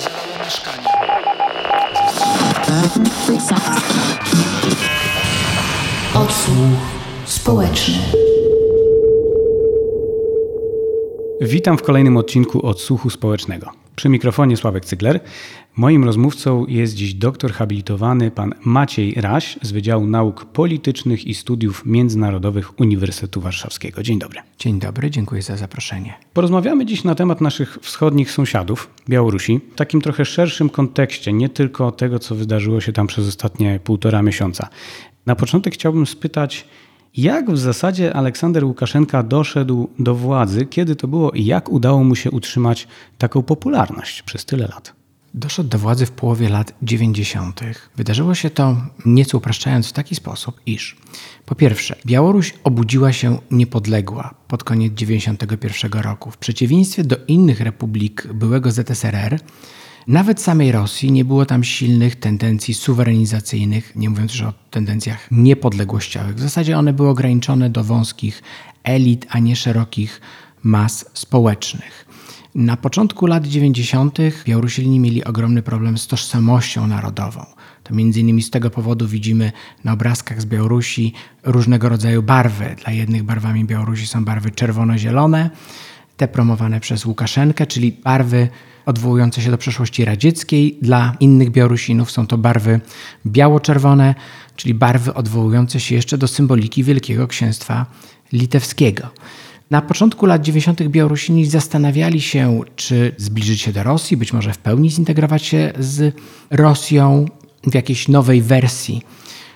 zalało mieszkanie. Odsłuch społeczny. Witam w kolejnym odcinku Odsłuchu Społecznego. Przy mikrofonie Sławek Cygler. Moim rozmówcą jest dziś doktor habilitowany pan Maciej Raś z Wydziału Nauk Politycznych i Studiów Międzynarodowych Uniwersytetu Warszawskiego. Dzień dobry. Dzień dobry, dziękuję za zaproszenie. Porozmawiamy dziś na temat naszych wschodnich sąsiadów, Białorusi, w takim trochę szerszym kontekście, nie tylko tego, co wydarzyło się tam przez ostatnie półtora miesiąca. Na początek chciałbym spytać, jak w zasadzie Aleksander Łukaszenka doszedł do władzy, kiedy to było i jak udało mu się utrzymać taką popularność przez tyle lat? Doszedł do władzy w połowie lat 90. Wydarzyło się to, nieco upraszczając, w taki sposób, iż po pierwsze, Białoruś obudziła się niepodległa pod koniec 91 roku. W przeciwieństwie do innych republik byłego ZSRR, nawet samej Rosji nie było tam silnych tendencji suwerenizacyjnych, nie mówiąc już o tendencjach niepodległościowych. W zasadzie one były ograniczone do wąskich elit, a nie szerokich mas społecznych. Na początku lat 90. Białorusini mieli ogromny problem z tożsamością narodową. To między innymi z tego powodu widzimy na obrazkach z Białorusi różnego rodzaju barwy. Dla jednych barwami Białorusi są barwy czerwono-zielone, te promowane przez Łukaszenkę, czyli barwy odwołujące się do przeszłości radzieckiej. Dla innych Białorusinów są to barwy biało-czerwone, czyli barwy odwołujące się jeszcze do symboliki Wielkiego Księstwa Litewskiego. Na początku lat 90. Białorusini zastanawiali się, czy zbliżyć się do Rosji, być może w pełni zintegrować się z Rosją w jakiejś nowej wersji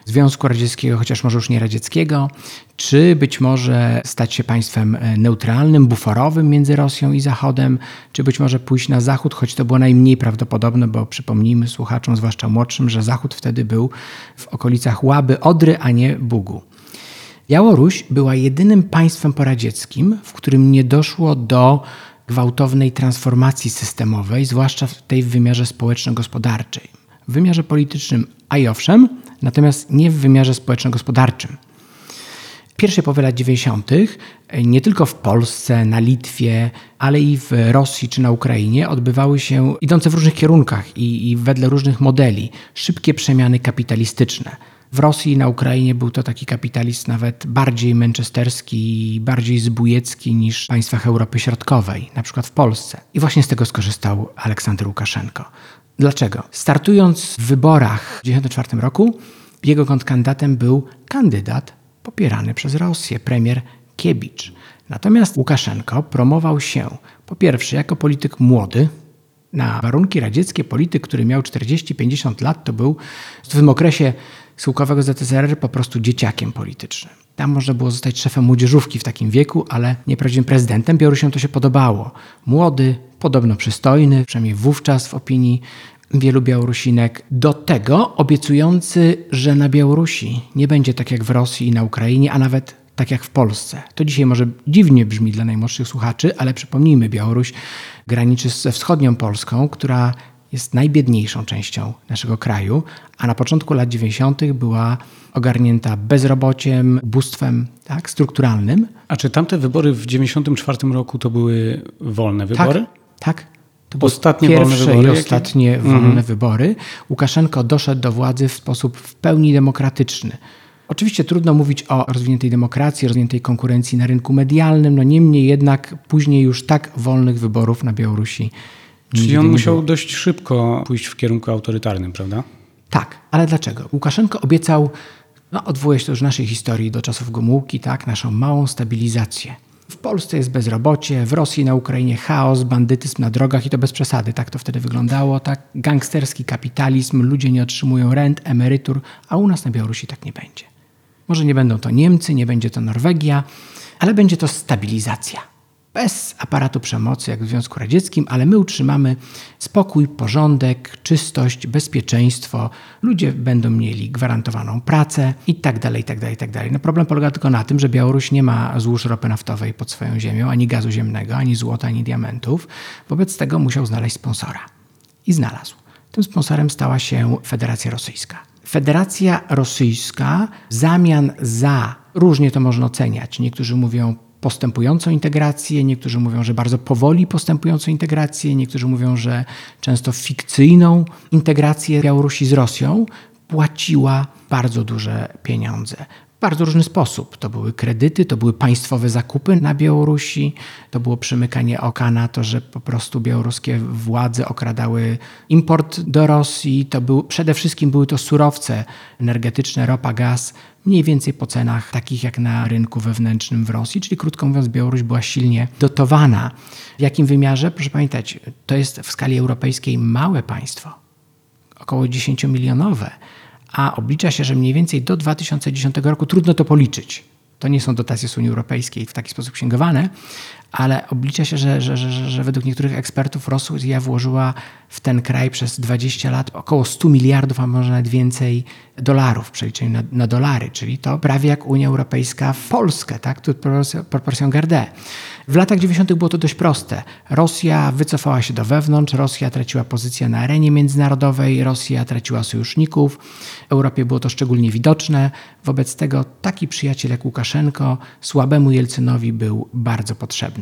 Związku Radzieckiego, chociaż może już nie radzieckiego, czy być może stać się państwem neutralnym, buforowym między Rosją i Zachodem, czy być może pójść na Zachód, choć to było najmniej prawdopodobne, bo przypomnijmy słuchaczom, zwłaszcza młodszym, że Zachód wtedy był w okolicach Łaby, Odry, a nie Bugu. Białoruś była jedynym państwem poradzieckim, w którym nie doszło do gwałtownej transformacji systemowej, zwłaszcza w tej w wymiarze społeczno-gospodarczej. W wymiarze politycznym, a i owszem, natomiast nie w wymiarze społeczno-gospodarczym. W pierwszej lat 90. nie tylko w Polsce, na Litwie, ale i w Rosji czy na Ukrainie odbywały się, idące w różnych kierunkach i, i wedle różnych modeli, szybkie przemiany kapitalistyczne. W Rosji i na Ukrainie był to taki kapitalizm nawet bardziej manchesterski, bardziej zbójecki niż w państwach Europy Środkowej, na przykład w Polsce. I właśnie z tego skorzystał Aleksander Łukaszenko. Dlaczego? Startując w wyborach w 1994 roku, jego kontrkandydatem był kandydat popierany przez Rosję, premier Kiebicz. Natomiast Łukaszenko promował się po pierwsze jako polityk młody, na warunki radzieckie polityk, który miał 40-50 lat, to był w tym okresie schyłkowego ZSRR po prostu dzieciakiem politycznym. Tam można było zostać szefem młodzieżówki w takim wieku, ale nieprawdziwym prezydentem. Białorusiom to się podobało. Młody, podobno przystojny, przynajmniej wówczas w opinii wielu Białorusinek. Do tego obiecujący, że na Białorusi nie będzie tak jak w Rosji i na Ukrainie, a nawet tak jak w Polsce. To dzisiaj może dziwnie brzmi dla najmłodszych słuchaczy, ale przypomnijmy, Białoruś graniczy ze wschodnią Polską, która jest najbiedniejszą częścią naszego kraju, a na początku lat 90. była ogarnięta bezrobociem, ubóstwem tak, strukturalnym. A czy tamte wybory w 94 roku to były wolne wybory? Tak, tak. To były Ostatnie pierwsze wolne wybory, i ostatnie jakie? wolne Mhm. wybory. Łukaszenko doszedł do władzy w sposób w pełni demokratyczny. Oczywiście trudno mówić o rozwiniętej demokracji, rozwiniętej konkurencji na rynku medialnym, no niemniej jednak później już tak wolnych wyborów na Białorusi Czyli on musiał dość szybko pójść w kierunku autorytarnym, prawda? Tak, ale dlaczego? Łukaszenko obiecał, no odwołuje się to już w naszej historii do czasów Gomułki, tak, naszą małą stabilizację. W Polsce jest bezrobocie, w Rosji, na Ukrainie chaos, bandytyzm na drogach i to bez przesady. Tak to wtedy wyglądało, tak gangsterski kapitalizm, ludzie nie otrzymują rent, emerytur, a u nas na Białorusi tak nie będzie. Może nie będą to Niemcy, nie będzie to Norwegia, ale będzie to stabilizacja. Bez aparatu przemocy, jak w Związku Radzieckim, ale my utrzymamy spokój, porządek, czystość, bezpieczeństwo. Ludzie będą mieli gwarantowaną pracę i tak dalej, i tak dalej, i tak dalej. No problem polega tylko na tym, że Białoruś nie ma złóż ropy naftowej pod swoją ziemią, ani gazu ziemnego, ani złota, ani diamentów. Wobec tego musiał znaleźć sponsora. I znalazł. Tym sponsorem stała się Federacja Rosyjska. Federacja Rosyjska w zamian za, różnie to można oceniać, niektórzy mówią postępującą integrację, niektórzy mówią, że bardzo powoli postępującą integrację, niektórzy mówią, że często fikcyjną integrację Białorusi z Rosją płaciła bardzo duże pieniądze. Bardzo różny sposób. To były kredyty, to były państwowe zakupy na Białorusi, to było przymykanie oka na to, że po prostu białoruskie władze okradały import do Rosji. To był, przede wszystkim były to surowce energetyczne, ropa, gaz, mniej więcej po cenach takich jak na rynku wewnętrznym w Rosji, czyli krótko mówiąc Białoruś była silnie dotowana. W jakim wymiarze? Proszę pamiętać, to jest w skali europejskiej małe państwo, około 10-milionowe a oblicza się, że mniej więcej do 2010 roku trudno to policzyć. To nie są dotacje z Unii Europejskiej w taki sposób księgowane, ale oblicza się, że, że, że, że według niektórych ekspertów Rosja włożyła w ten kraj przez 20 lat około 100 miliardów, a może nawet więcej dolarów w przeliczeniu na, na dolary, czyli to prawie jak Unia Europejska w Polskę, tak? Tu proporcją gardę. W latach 90. było to dość proste. Rosja wycofała się do wewnątrz, Rosja traciła pozycję na arenie międzynarodowej, Rosja traciła sojuszników. Europie było to szczególnie widoczne. Wobec tego taki przyjaciel jak Łukaszenko słabemu Jelcynowi był bardzo potrzebny.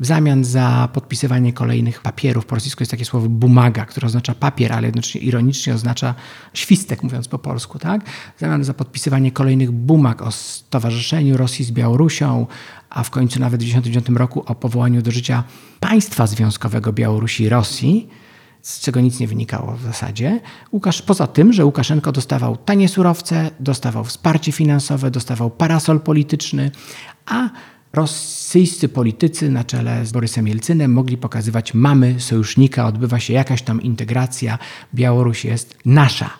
W zamian za podpisywanie kolejnych papierów, po rosyjsku jest takie słowo bumaga, które oznacza papier, ale jednocześnie ironicznie oznacza świstek, mówiąc po polsku. Tak? W zamian za podpisywanie kolejnych bumag o stowarzyszeniu Rosji z Białorusią, a w końcu nawet w 1999 roku o powołaniu do życia państwa związkowego Białorusi i Rosji, z czego nic nie wynikało w zasadzie. Łukasz, poza tym, że Łukaszenko dostawał tanie surowce, dostawał wsparcie finansowe, dostawał parasol polityczny, a rosyjscy politycy na czele z Borysem Jelcynem mogli pokazywać, mamy sojusznika, odbywa się jakaś tam integracja, Białoruś jest nasza.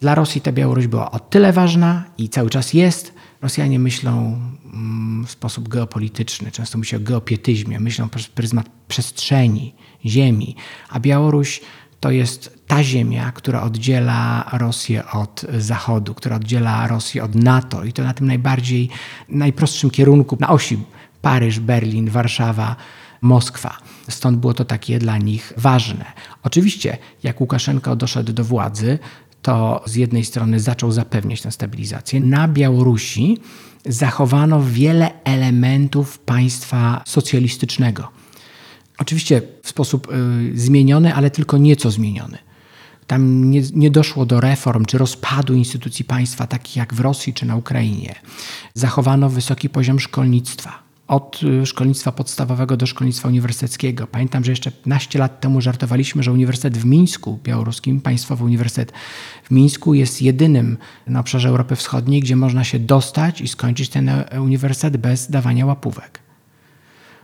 Dla Rosji ta Białoruś była o tyle ważna i cały czas jest. Rosjanie myślą mm, w sposób geopolityczny, często myślą o geopietyzmie, myślą przez pryzmat przestrzeni, ziemi, a Białoruś to jest ta ziemia, która oddziela Rosję od Zachodu, która oddziela Rosję od NATO i to na tym najbardziej, najprostszym kierunku, na osi Paryż, Berlin, Warszawa, Moskwa. Stąd było to takie dla nich ważne. Oczywiście, jak Łukaszenko doszedł do władzy, to z jednej strony zaczął zapewniać tę stabilizację. Na Białorusi zachowano wiele elementów państwa socjalistycznego. Oczywiście w sposób y, zmieniony, ale tylko nieco zmieniony. Tam nie, nie, doszło do reform czy rozpadu instytucji państwa, takich jak w Rosji czy na Ukrainie. Zachowano wysoki poziom szkolnictwa. Od y, szkolnictwa podstawowego do szkolnictwa uniwersyteckiego. Pamiętam, że jeszcze 15 lat temu żartowaliśmy, że Uniwersytet w Mińsku, białoruskim, Państwowy Uniwersytet w Mińsku jest jedynym na obszarze Europy Wschodniej, gdzie można się dostać i skończyć ten e, uniwersytet bez dawania łapówek.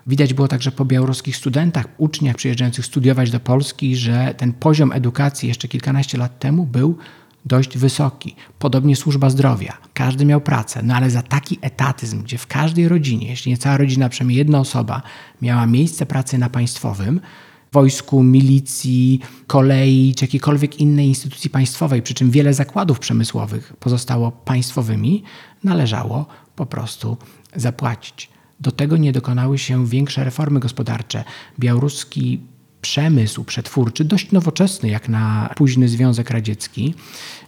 Widać było także po białoruskich studentach, uczniach przyjeżdżających studiować do Polski, że ten poziom edukacji jeszcze kilkanaście lat temu był dość wysoki. Podobnie służba zdrowia. Każdy miał pracę, no ale za taki etatyzm, gdzie w każdej rodzinie, jeśli nie cała rodzina, przynajmniej jedna osoba miała miejsce pracy na państwowym, wojsku, milicji, kolei czy jakiejkolwiek innej instytucji państwowej, przy czym wiele zakładów przemysłowych pozostało państwowymi, należało po prostu zapłacić. Do tego nie dokonały się większe reformy gospodarcze. Białoruski przemysł przetwórczy, dość nowoczesny jak na późny Związek Radziecki.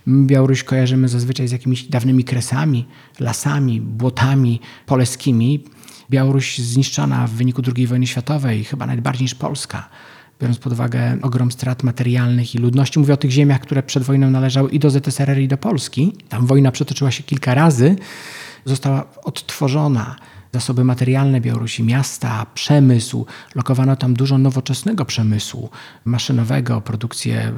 Białoruś kojarzymy zazwyczaj z jakimiś dawnymi kresami, lasami, błotami poleskimi. Białoruś zniszczona w wyniku II wojny światowej, chyba nawet bardziej niż Polska biorąc pod uwagę ogrom strat materialnych i ludności. Mówię o tych ziemiach, które przed wojną należały i do ZSRR, i do Polski. Tam wojna przetoczyła się kilka razy, została odtworzona zasoby materialne Białorusi, miasta, przemysł. Lokowano tam dużo nowoczesnego przemysłu maszynowego, produkcję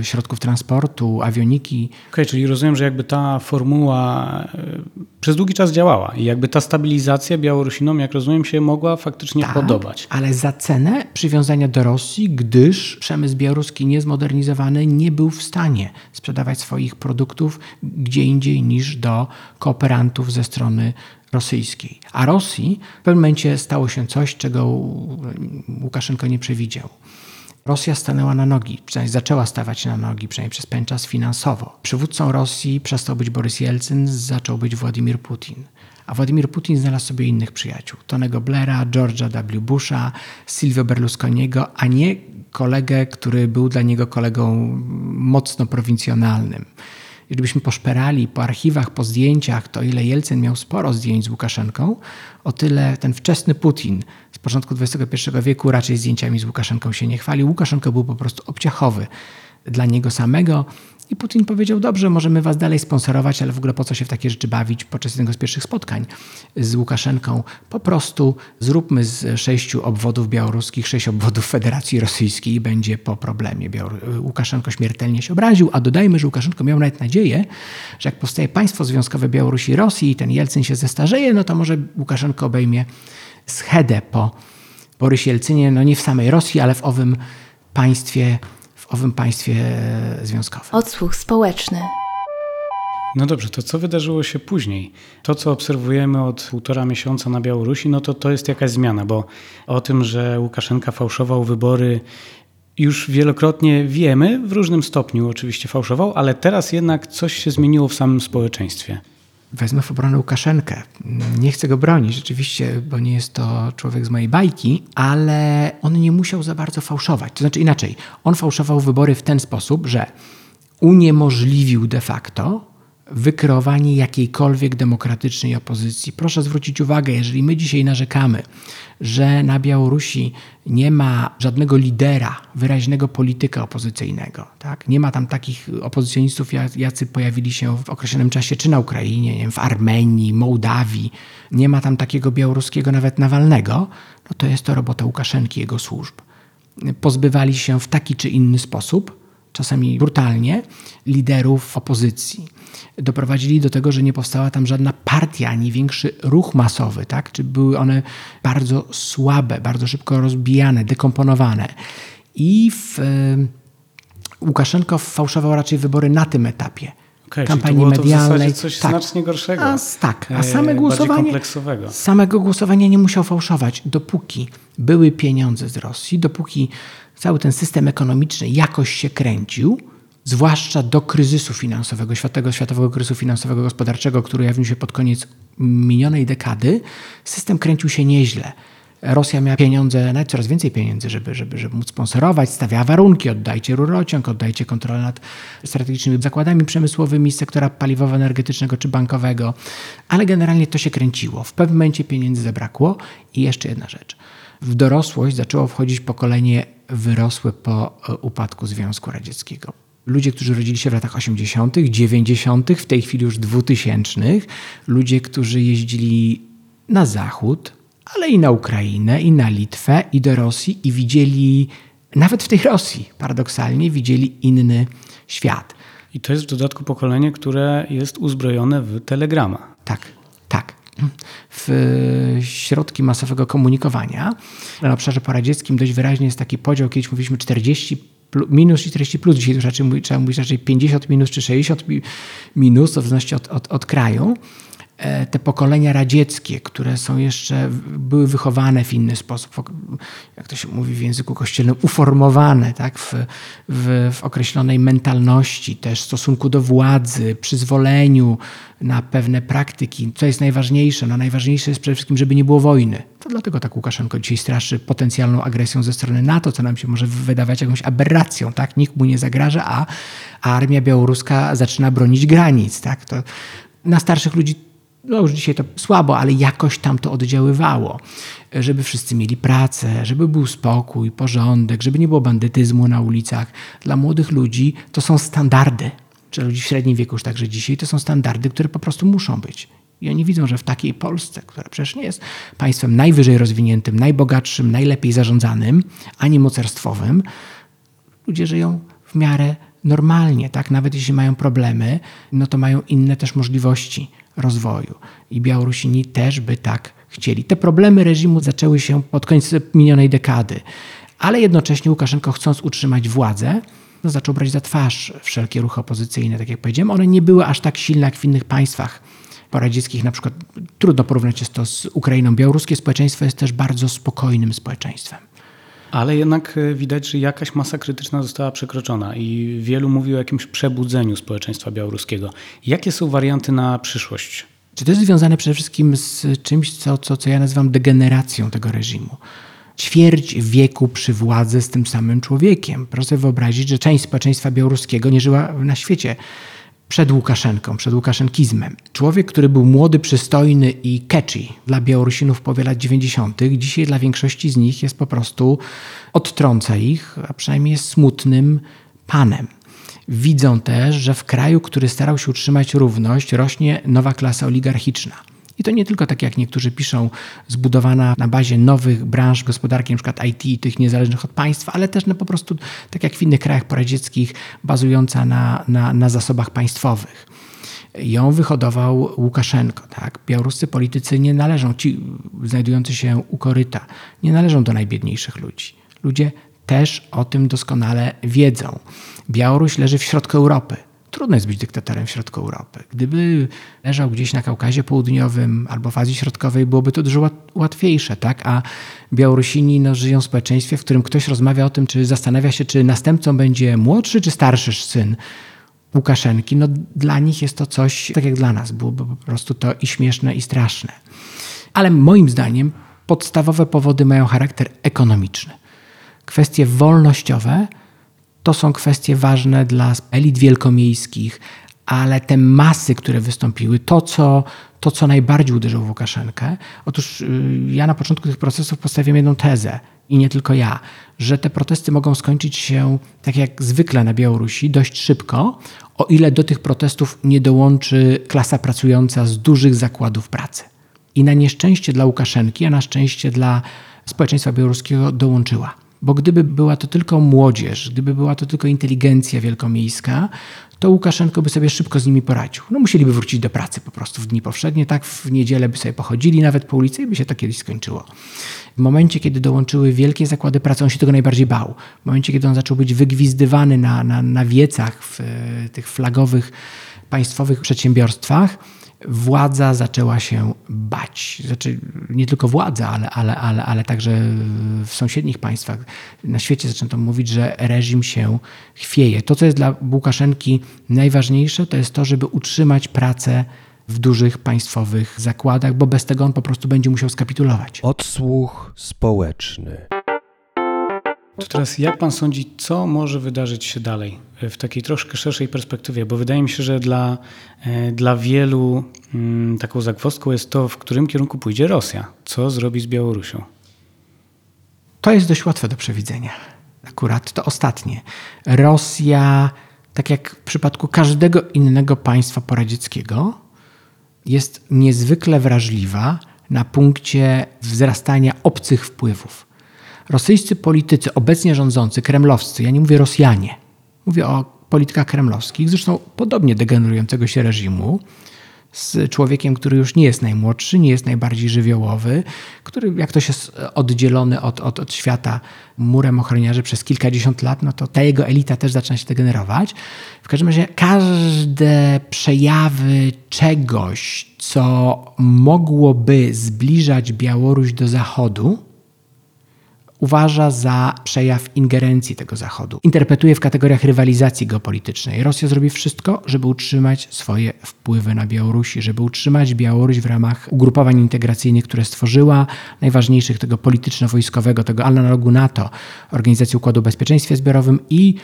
y, środków transportu, awioniki. Okej, okay, czyli rozumiem, że jakby ta formuła y, przez długi czas działała i jakby ta stabilizacja Białorusinom, jak rozumiem, się mogła faktycznie tak, podobać. ale za cenę przywiązania do Rosji, gdyż przemysł białoruski niezmodernizowany nie był w stanie sprzedawać swoich produktów gdzie indziej niż do kooperantów ze strony rosyjskiej. A Rosji w pewnym momencie stało się coś, czego Łukaszenko nie przewidział. Rosja stanęła na nogi, przynajmniej zaczęła stawać na nogi, przynajmniej przez pewien czas finansowo. Przywódcą Rosji przestał być Borys Jelcyn, zaczął być Władimir Putin. A Władimir Putin znalazł sobie innych przyjaciół. Tonego Blaira, George'a W. Busha, Silvio Berlusconiego, a nie kolegę, który był dla niego kolegą mocno prowincjonalnym. Gdybyśmy poszperali po archiwach, po zdjęciach, to ile Jelcyn miał sporo zdjęć z Łukaszenką, o tyle ten wczesny Putin z początku XXI wieku raczej zdjęciami z Łukaszenką się nie chwalił. Łukaszenka był po prostu obciachowy dla niego samego. I Putin powiedział: Dobrze, możemy was dalej sponsorować, ale w ogóle po co się w takie rzeczy bawić podczas jednego z pierwszych spotkań z Łukaszenką? Po prostu zróbmy z sześciu obwodów białoruskich sześć obwodów Federacji Rosyjskiej i będzie po problemie. Łukaszenko śmiertelnie się obraził, a dodajmy, że Łukaszenko miał nawet nadzieję, że jak powstaje państwo związkowe Białorusi i Rosji i ten Jelcyn się zestarzeje, no to może Łukaszenko obejmie schedę po Borysie Jelcynie, no nie w samej Rosji, ale w owym państwie owym państwie związkowym. Odsłuch społeczny. No dobrze, to co wydarzyło się później? To, co obserwujemy od półtora miesiąca na Białorusi, no to to jest jakaś zmiana, bo o tym, że Łukaszenka fałszował wybory, już wielokrotnie wiemy, w różnym stopniu oczywiście fałszował, ale teraz jednak coś się zmieniło w samym społeczeństwie wezmę w obronę Łukaszenkę. Nie chcę go bronić, rzeczywiście, bo nie jest to człowiek z mojej bajki, ale on nie musiał za bardzo fałszować. To znaczy inaczej, on fałszował wybory w ten sposób, że uniemożliwił de facto wykreowanie jakiejkolwiek demokratycznej opozycji. Proszę zwrócić uwagę, jeżeli my dzisiaj narzekamy, że na Białorusi nie ma żadnego lidera, wyraźnego polityka opozycyjnego, tak? nie ma tam takich opozycjonistów, jacy pojawili się w określonym czasie, czy na Ukrainie, nie wiem, w Armenii, Mołdawii, nie ma tam takiego białoruskiego nawet Nawalnego, no to jest to robota Łukaszenki, jego służb. Pozbywali się w taki czy inny sposób czasami brutalnie, liderów opozycji. Doprowadzili do tego, że nie powstała tam żadna partia, ani większy ruch masowy, tak? Czy były one bardzo słabe, bardzo szybko rozbijane, dekomponowane. I w, Łukaszenko fałszował raczej wybory na tym etapie. Okay, kampanii medialnej. To coś tak. znacznie gorszego. A, tak, a same głosowanie, samego głosowania nie musiał fałszować, dopóki były pieniądze z Rosji, dopóki cały ten system ekonomiczny jakoś się kręcił, zwłaszcza do kryzysu finansowego, światowego, światowego kryzysu finansowego, gospodarczego, który ujawnił się pod koniec minionej dekady, system kręcił się nieźle. Rosja miała pieniądze, nawet coraz więcej pieniędzy, żeby, żeby, żeby móc sponsorować, stawiała warunki, oddajcie rurociąg, oddajcie kontrolę nad strategicznymi zakładami przemysłowymi z sektora paliwowo-energetycznego czy bankowego, ale generalnie to się kręciło. W pewnym momencie pieniędzy zabrakło i jeszcze jedna rzecz. W dorosłość zaczęło wchodzić pokolenie wyrosłe po e, upadku Związku Radzieckiego. Ludzie, którzy rodzili się w latach 80., 90., w tej chwili już 2000, ludzie, którzy jeździli na zachód, ale i na Ukrainę, i na Litwę, i do Rosji i widzieli, nawet w tej Rosji, paradoksalnie, widzieli inny świat. I to jest w dodatku pokolenie, które jest uzbrojone w telegrama. Tak, tak w środki masowego komunikowania. Na obszarze poradzieckim dość wyraźnie jest taki podział, kiedyś mówiliśmy 40 minus i 40 plus, dzisiaj już raczej, trzeba mówić raczej 50 minus czy 60 minus, w zależności od, od, od kraju. E, te pokolenia radzieckie, które są jeszcze, były wychowane w inny sposób, jak to się mówi w języku kościelnym, uformowane tak, w, w, w określonej mentalności, też stosunku do władzy, przyzwoleniu na pewne praktyki. Co jest najważniejsze? No najważniejsze jest przede wszystkim, żeby nie było wojny. To dlatego tak Łukaszenko dzisiaj straszy potencjalną agresją ze strony NATO, co nam się może wydawać jakąś aberracją. Tak? Nikt mu nie zagraża, a, a armia białoruska zaczyna bronić granic. Tak? To na starszych ludzi no już dzisiaj to słabo, ale jakoś tam to oddziaływało, żeby wszyscy mieli pracę, żeby był spokój, porządek, żeby nie było bandytyzmu na ulicach. Dla młodych ludzi to są standardy, czy ludzi w średnim wieku już także dzisiaj, to są standardy, które po prostu muszą być. I oni widzą, że w takiej Polsce, która przecież nie jest państwem najwyżej rozwiniętym, najbogatszym, najlepiej zarządzanym, ani mocarstwowym, ludzie żyją w miarę normalnie, tak? Nawet jeśli mają problemy, no to mają inne też możliwości rozwoju. I Białorusini też by tak chcieli. Te problemy reżimu zaczęły się pod koniec minionej dekady, ale jednocześnie Łukaszenko, chcąc utrzymać władzę, no zaczął brać za twarz wszelkie ruchy opozycyjne, tak jak powiedziałem. One nie były aż tak silne jak w innych państwach poradzieckich, na przykład trudno porównać jest to z Ukrainą. Białoruskie społeczeństwo jest też bardzo spokojnym społeczeństwem. Ale jednak e, widać, że jakaś masa krytyczna została przekroczona i wielu mówi o jakimś przebudzeniu społeczeństwa białoruskiego. Jakie są warianty na przyszłość? Czy to jest związane przede wszystkim z czymś, co, co, co ja nazywam degeneracją tego reżimu? Ćwierć wieku przy władzy z tym samym człowiekiem. Proszę wyobrazić, że część społeczeństwa białoruskiego nie żyła na świecie przed Łukaszenką, przed łukaszenkizmem. Człowiek, który był młody, przystojny i catchy dla Białorusinów w połowie lat 90., dzisiaj dla większości z nich jest po prostu, odtrąca ich, a przynajmniej jest smutnym panem. Widzą też, że w kraju, który starał się utrzymać równość, rośnie nowa klasa oligarchiczna. I to nie tylko tak, jak niektórzy piszą, zbudowana na bazie nowych branż gospodarki, np. IT, tych niezależnych od państwa, ale też no po prostu, tak jak w innych krajach poradzieckich, bazująca na, na, na zasobach państwowych. Ją wyhodował Łukaszenko. Tak? Białoruscy politycy nie należą, ci znajdujący się u koryta, nie należą do najbiedniejszych ludzi. Ludzie też o tym doskonale wiedzą. Białoruś leży w środku Europy. Trudno jest być dyktatorem w środku Europy. Gdyby leżał gdzieś na Kaukazie Południowym albo w Azji Środkowej, byłoby to dużo łatwiejsze, tak? A Białorusini no, żyją w społeczeństwie, w którym ktoś rozmawia o tym, czy zastanawia się, czy następcą będzie młodszy czy starszy syn Łukaszenki. No, dla nich jest to coś, tak jak dla nas, byłoby po prostu to i śmieszne, i straszne. Ale moim zdaniem podstawowe powody mają charakter ekonomiczny. Kwestie wolnościowe to są kwestie ważne dla elit wielkomiejskich, ale te masy, które wystąpiły, to co, to, co najbardziej uderzyło w Łukaszenkę. Otóż y, ja na początku tych procesów postawiłem jedną tezę, i nie tylko ja, że te protesty mogą skończyć się tak jak zwykle na Białorusi, dość szybko, o ile do tych protestów nie dołączy klasa pracująca z dużych zakładów pracy. I na nieszczęście dla Łukaszenki, a na szczęście dla społeczeństwa białoruskiego dołączyła. Bo gdyby była to tylko młodzież, gdyby była to tylko inteligencja wielkomiejska, to Łukaszenko by sobie szybko z nimi poradził. No musieliby wrócić do pracy po prostu w dni powszednie, tak w niedzielę by sobie pochodzili nawet po ulicy i by się to kiedyś skończyło. W momencie, kiedy dołączyły wielkie zakłady pracy, on się tego najbardziej bał. W momencie, kiedy on zaczął być wygwizdywany na, na, na wiecach w e, tych flagowych państwowych przedsiębiorstwach, władza zaczęła się bać. Znaczy, nie tylko władza, ale, ale, ale, ale także w sąsiednich państwach na świecie zaczęto mówić, że reżim się chwieje. To, co jest dla Łukaszenki najważniejsze, to jest to, żeby utrzymać pracę w dużych państwowych zakładach, bo bez tego on po prostu będzie musiał skapitulować. Odsłuch społeczny. To teraz jak pan sądzi, co może wydarzyć się dalej w takiej troszkę szerszej perspektywie? Bo wydaje mi się, że dla, e, dla wielu mm, taką zagwozdką jest to, w którym kierunku pójdzie Rosja. Co zrobi z Białorusią? To jest dość łatwe do przewidzenia. Akurat to ostatnie. Rosja, tak jak w przypadku każdego innego państwa poradzieckiego, jest niezwykle wrażliwa na punkcie wzrastania obcych wpływów rosyjscy politycy obecnie rządzący, kremlowscy, ja nie mówię Rosjanie, mówię o politykach kremlowskich, zresztą podobnie degenerującego się reżimu, z człowiekiem, który już nie jest najmłodszy, nie jest najbardziej żywiołowy, który jak ktoś jest oddzielony od, od, od świata murem ochroniarzy przez kilkadziesiąt lat, no to ta jego elita też zaczyna się degenerować. W każdym razie każde przejawy czegoś, co mogłoby zbliżać Białoruś do Zachodu, uważa za przejaw ingerencji tego Zachodu. Interpretuje w kategoriach rywalizacji geopolitycznej. Rosja zrobi wszystko, żeby utrzymać swoje wpływy na Białorusi, żeby utrzymać Białoruś w ramach ugrupowań integracyjnych, które stworzyła, najważniejszych tego polityczno-wojskowego, tego analogu NATO, Organizacji Układu o Bezpieczeństwie Zbiorowym i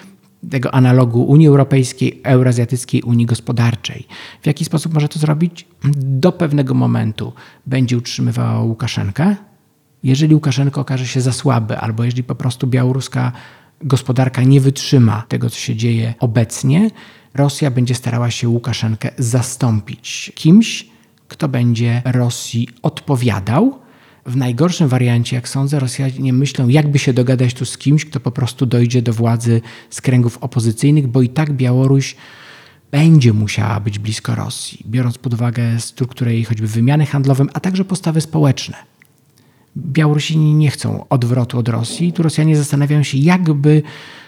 tego analogu Unii Europejskiej, Eurazjatyckiej Unii Gospodarczej. W jaki sposób może to zrobić? Do pewnego momentu będzie utrzymywała Łukaszenkę, jeżeli Łukaszenko okaże się za słaby, albo jeżeli po prostu białoruska gospodarka nie wytrzyma tego, co się dzieje obecnie, Rosja będzie starała się Łukaszenkę zastąpić kimś, kto będzie Rosji odpowiadał. W najgorszym wariancie, jak sądzę, Rosjanie myślą, jakby się dogadać tu z kimś, kto po prostu dojdzie do władzy z kręgów opozycyjnych, bo i tak Białoruś będzie musiała być blisko Rosji, biorąc pod uwagę strukturę jej choćby wymiany handlowej, a także postawy społeczne. Białorusini nie chcą odwrotu od Rosji. Tu Rosjanie zastanawiają się, jakby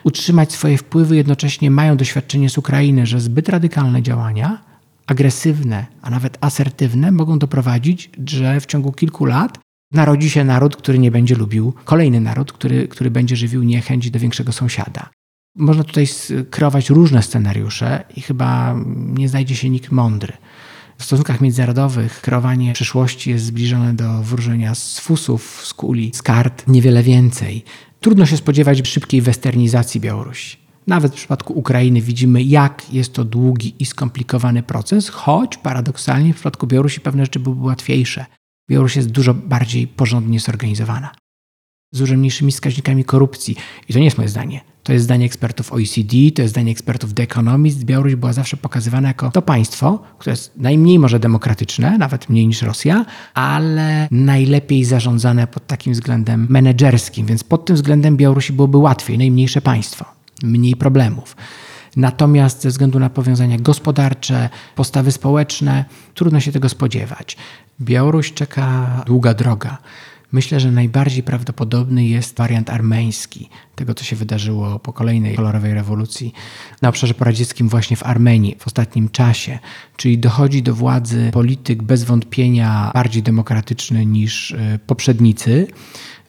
utrzymać swoje wpływy, jednocześnie mają doświadczenie z Ukrainy, że zbyt radykalne działania, agresywne, a nawet asertywne, mogą doprowadzić, że w ciągu kilku lat narodzi się naród, który nie będzie lubił, kolejny naród, który, który będzie żywił niechęć do większego sąsiada. Można tutaj kreować różne scenariusze i chyba nie znajdzie się nikt mądry. W stosunkach międzynarodowych kreowanie przyszłości jest zbliżone do wróżenia z fusów, z kuli, z kart, niewiele więcej. Trudno się spodziewać szybkiej westernizacji Białorusi. Nawet w przypadku Ukrainy widzimy, jak jest to długi i skomplikowany proces, choć paradoksalnie w przypadku Białorusi pewne rzeczy byłyby łatwiejsze. Białoruś jest dużo bardziej porządnie zorganizowana. Z dużo mniejszymi wskaźnikami korupcji. I to nie jest moje zdanie. To jest zdanie ekspertów OECD, to jest zdanie ekspertów The Economist. Białoruś była zawsze pokazywana jako to państwo, które jest najmniej może demokratyczne, nawet mniej niż Rosja, ale najlepiej zarządzane pod takim względem menedżerskim. Więc pod tym względem Białorusi byłoby łatwiej, najmniejsze państwo, mniej problemów. Natomiast ze względu na powiązania gospodarcze, postawy społeczne, trudno się tego spodziewać. Białoruś czeka długa droga. Myślę, że najbardziej prawdopodobny jest wariant armeński tego, co się wydarzyło po kolejnej kolorowej rewolucji na obszarze poradzieckim właśnie w Armenii w ostatnim czasie. Czyli dochodzi do władzy polityk bez wątpienia bardziej demokratyczny niż y, poprzednicy,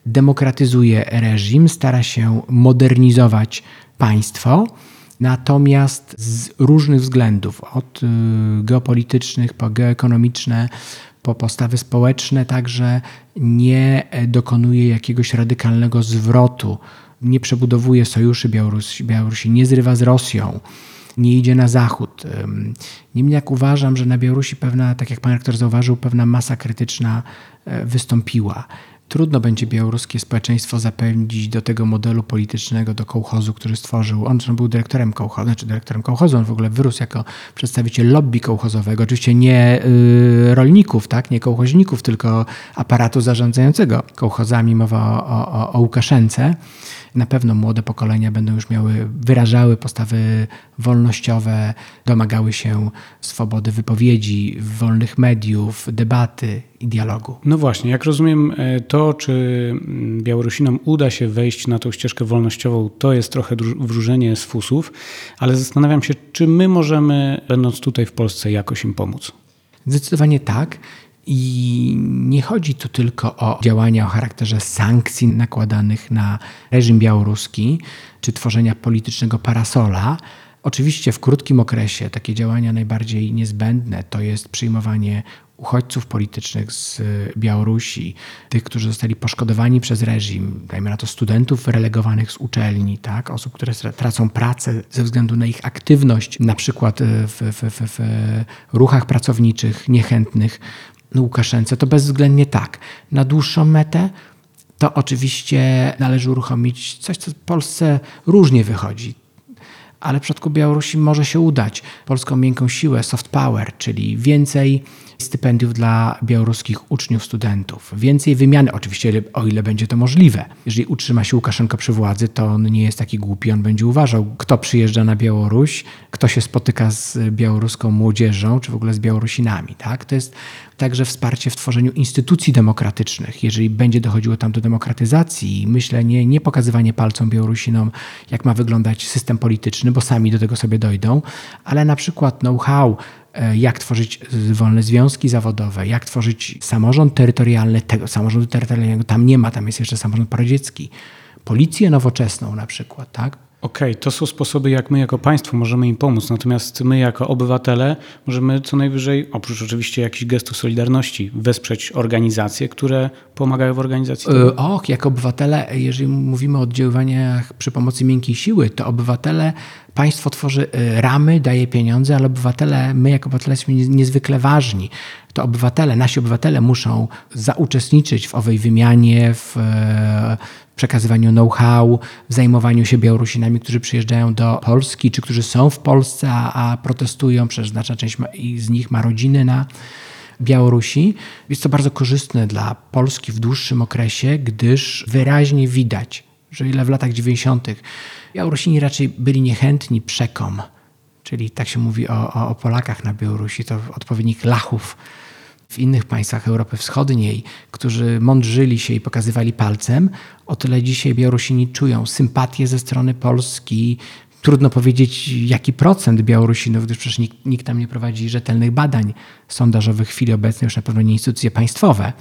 demokratyzuje reżim, stara się modernizować państwo. Natomiast z różnych względów, od y, geopolitycznych po geoekonomiczne, po postawy społeczne, także nie dokonuje jakiegoś radykalnego zwrotu, nie przebudowuje sojuszy Białorusi, Białorusi nie zrywa z Rosją, nie idzie na zachód. Niemniej jak uważam, że na Białorusi pewna, tak jak pan rektor zauważył, pewna masa krytyczna e, wystąpiła trudno będzie białoruskie społeczeństwo zapędzić do tego modelu politycznego, do kołchozu, który stworzył. On był dyrektorem kołchozu, znaczy dyrektorem kołchozu, on w ogóle wyrósł jako przedstawiciel lobby kołchozowego, oczywiście nie y, rolników, tak, nie kołchoźników, tylko aparatu zarządzającego kołchozami, mowa o, o, o Łukaszence na pewno młode pokolenia będą już miały, wyrażały postawy wolnościowe, domagały się swobody wypowiedzi, wolnych mediów, debaty i dialogu. No właśnie, jak rozumiem, e, to czy mm, Białorusinom uda się wejść na tą ścieżkę wolnościową, to jest trochę wróżenie z fusów, ale zastanawiam się, czy my możemy, będąc tutaj w Polsce, jakoś im pomóc. Zdecydowanie tak. I nie chodzi tu tylko o działania o charakterze sankcji nakładanych na reżim białoruski, czy tworzenia politycznego parasola. Oczywiście w krótkim okresie takie działania najbardziej niezbędne to jest przyjmowanie uchodźców politycznych z Białorusi, tych, którzy zostali poszkodowani przez reżim, dajmy na to studentów relegowanych z uczelni, tak? osób, które tracą pracę ze względu na ich aktywność, na przykład w, w, w, w ruchach pracowniczych niechętnych Łukaszence, to bezwzględnie tak. Na dłuższą metę to oczywiście należy uruchomić coś, co w Polsce różnie wychodzi. Ale w przypadku Białorusi może się udać. Polską miękką siłę, soft power, czyli więcej stypendiów dla białoruskich uczniów, studentów. Więcej wymiany, oczywiście o ile będzie to możliwe. Jeżeli utrzyma się Łukaszenko przy władzy, to on nie jest taki głupi, on będzie uważał, kto przyjeżdża na Białoruś, kto się spotyka z białoruską młodzieżą, czy w ogóle z Białorusinami. Tak? To jest także wsparcie w tworzeniu instytucji demokratycznych. Jeżeli będzie dochodziło tam do demokratyzacji, myślę, nie, nie pokazywanie palcom Białorusinom, jak ma wyglądać system polityczny, bo sami do tego sobie dojdą, ale na przykład know-how, E, jak tworzyć wolne związki zawodowe, jak tworzyć samorząd terytorialny. Tego samorządu terytorialnego tam nie ma, tam jest jeszcze samorząd poradziecki. Policję nowoczesną na przykład, tak? Okej, okay, to są sposoby, jak my jako państwo możemy im pomóc. Natomiast my jako obywatele możemy co najwyżej, oprócz oczywiście jakichś gestów solidarności, wesprzeć organizacje, które pomagają w organizacji. Tego. Och, jako obywatele, jeżeli mówimy o oddziaływaniach przy pomocy miękkiej siły, to obywatele, państwo tworzy y, ramy, daje pieniądze, ale obywatele, my jako obywatele jesteśmy niezwykle ważni to obywatele, nasi obywatele muszą zauczestniczyć w owej wymianie, w przekazywaniu know-how, w zajmowaniu się Białorusinami, którzy przyjeżdżają do Polski, czy którzy są w Polsce, a, a protestują, przecież znaczna część z nich ma rodziny na Białorusi. Jest to bardzo korzystne dla Polski w dłuższym okresie, gdyż wyraźnie widać, że ile w latach 90. Białorusini raczej byli niechętni przekom, czyli tak się mówi o, o Polakach na Białorusi, to odpowiednik Lachów w innych państwach Europy Wschodniej, którzy mądrzyli się i pokazywali palcem, o tyle dzisiaj Białorusini czują sympatię ze strony Polski. Trudno powiedzieć, jaki procent Białorusinów, gdyż przecież nikt, nikt tam nie prowadzi rzetelnych badań sondażowych w chwili obecnej, już na pewno nie instytucje państwowe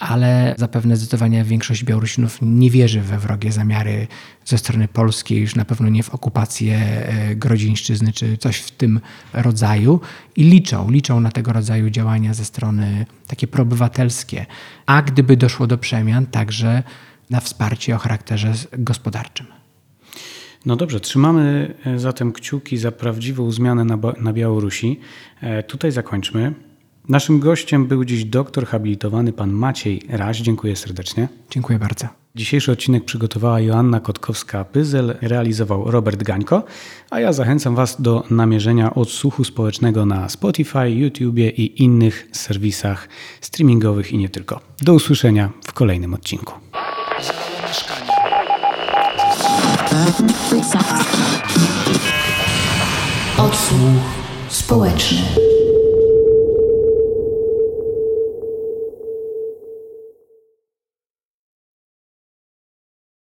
ale zapewne zdecydowanie większość Białorusinów nie wierzy we wrogie zamiary ze strony polskiej, już na pewno nie w okupację e, Grodzieńszczyzny czy coś w tym rodzaju i liczą, liczą na tego rodzaju działania ze strony takie proobywatelskie, a gdyby doszło do przemian, także na wsparcie o charakterze gospodarczym. No dobrze, trzymamy e, zatem kciuki za prawdziwą zmianę na, na Białorusi. E, Tutaj zakończmy. Naszym gościem był dziś doktor habilitowany pan Maciej Raś. Dziękuję serdecznie. Dziękuję bardzo. Dzisiejszy odcinek przygotowała Joanna Kotkowska-Pyzel, realizował Robert Gańko, a ja zachęcam Was do namierzenia odsłuchu społecznego na Spotify, YouTubie i innych serwisach streamingowych i nie tylko. Do usłyszenia w kolejnym odcinku. Odsłuch społeczny.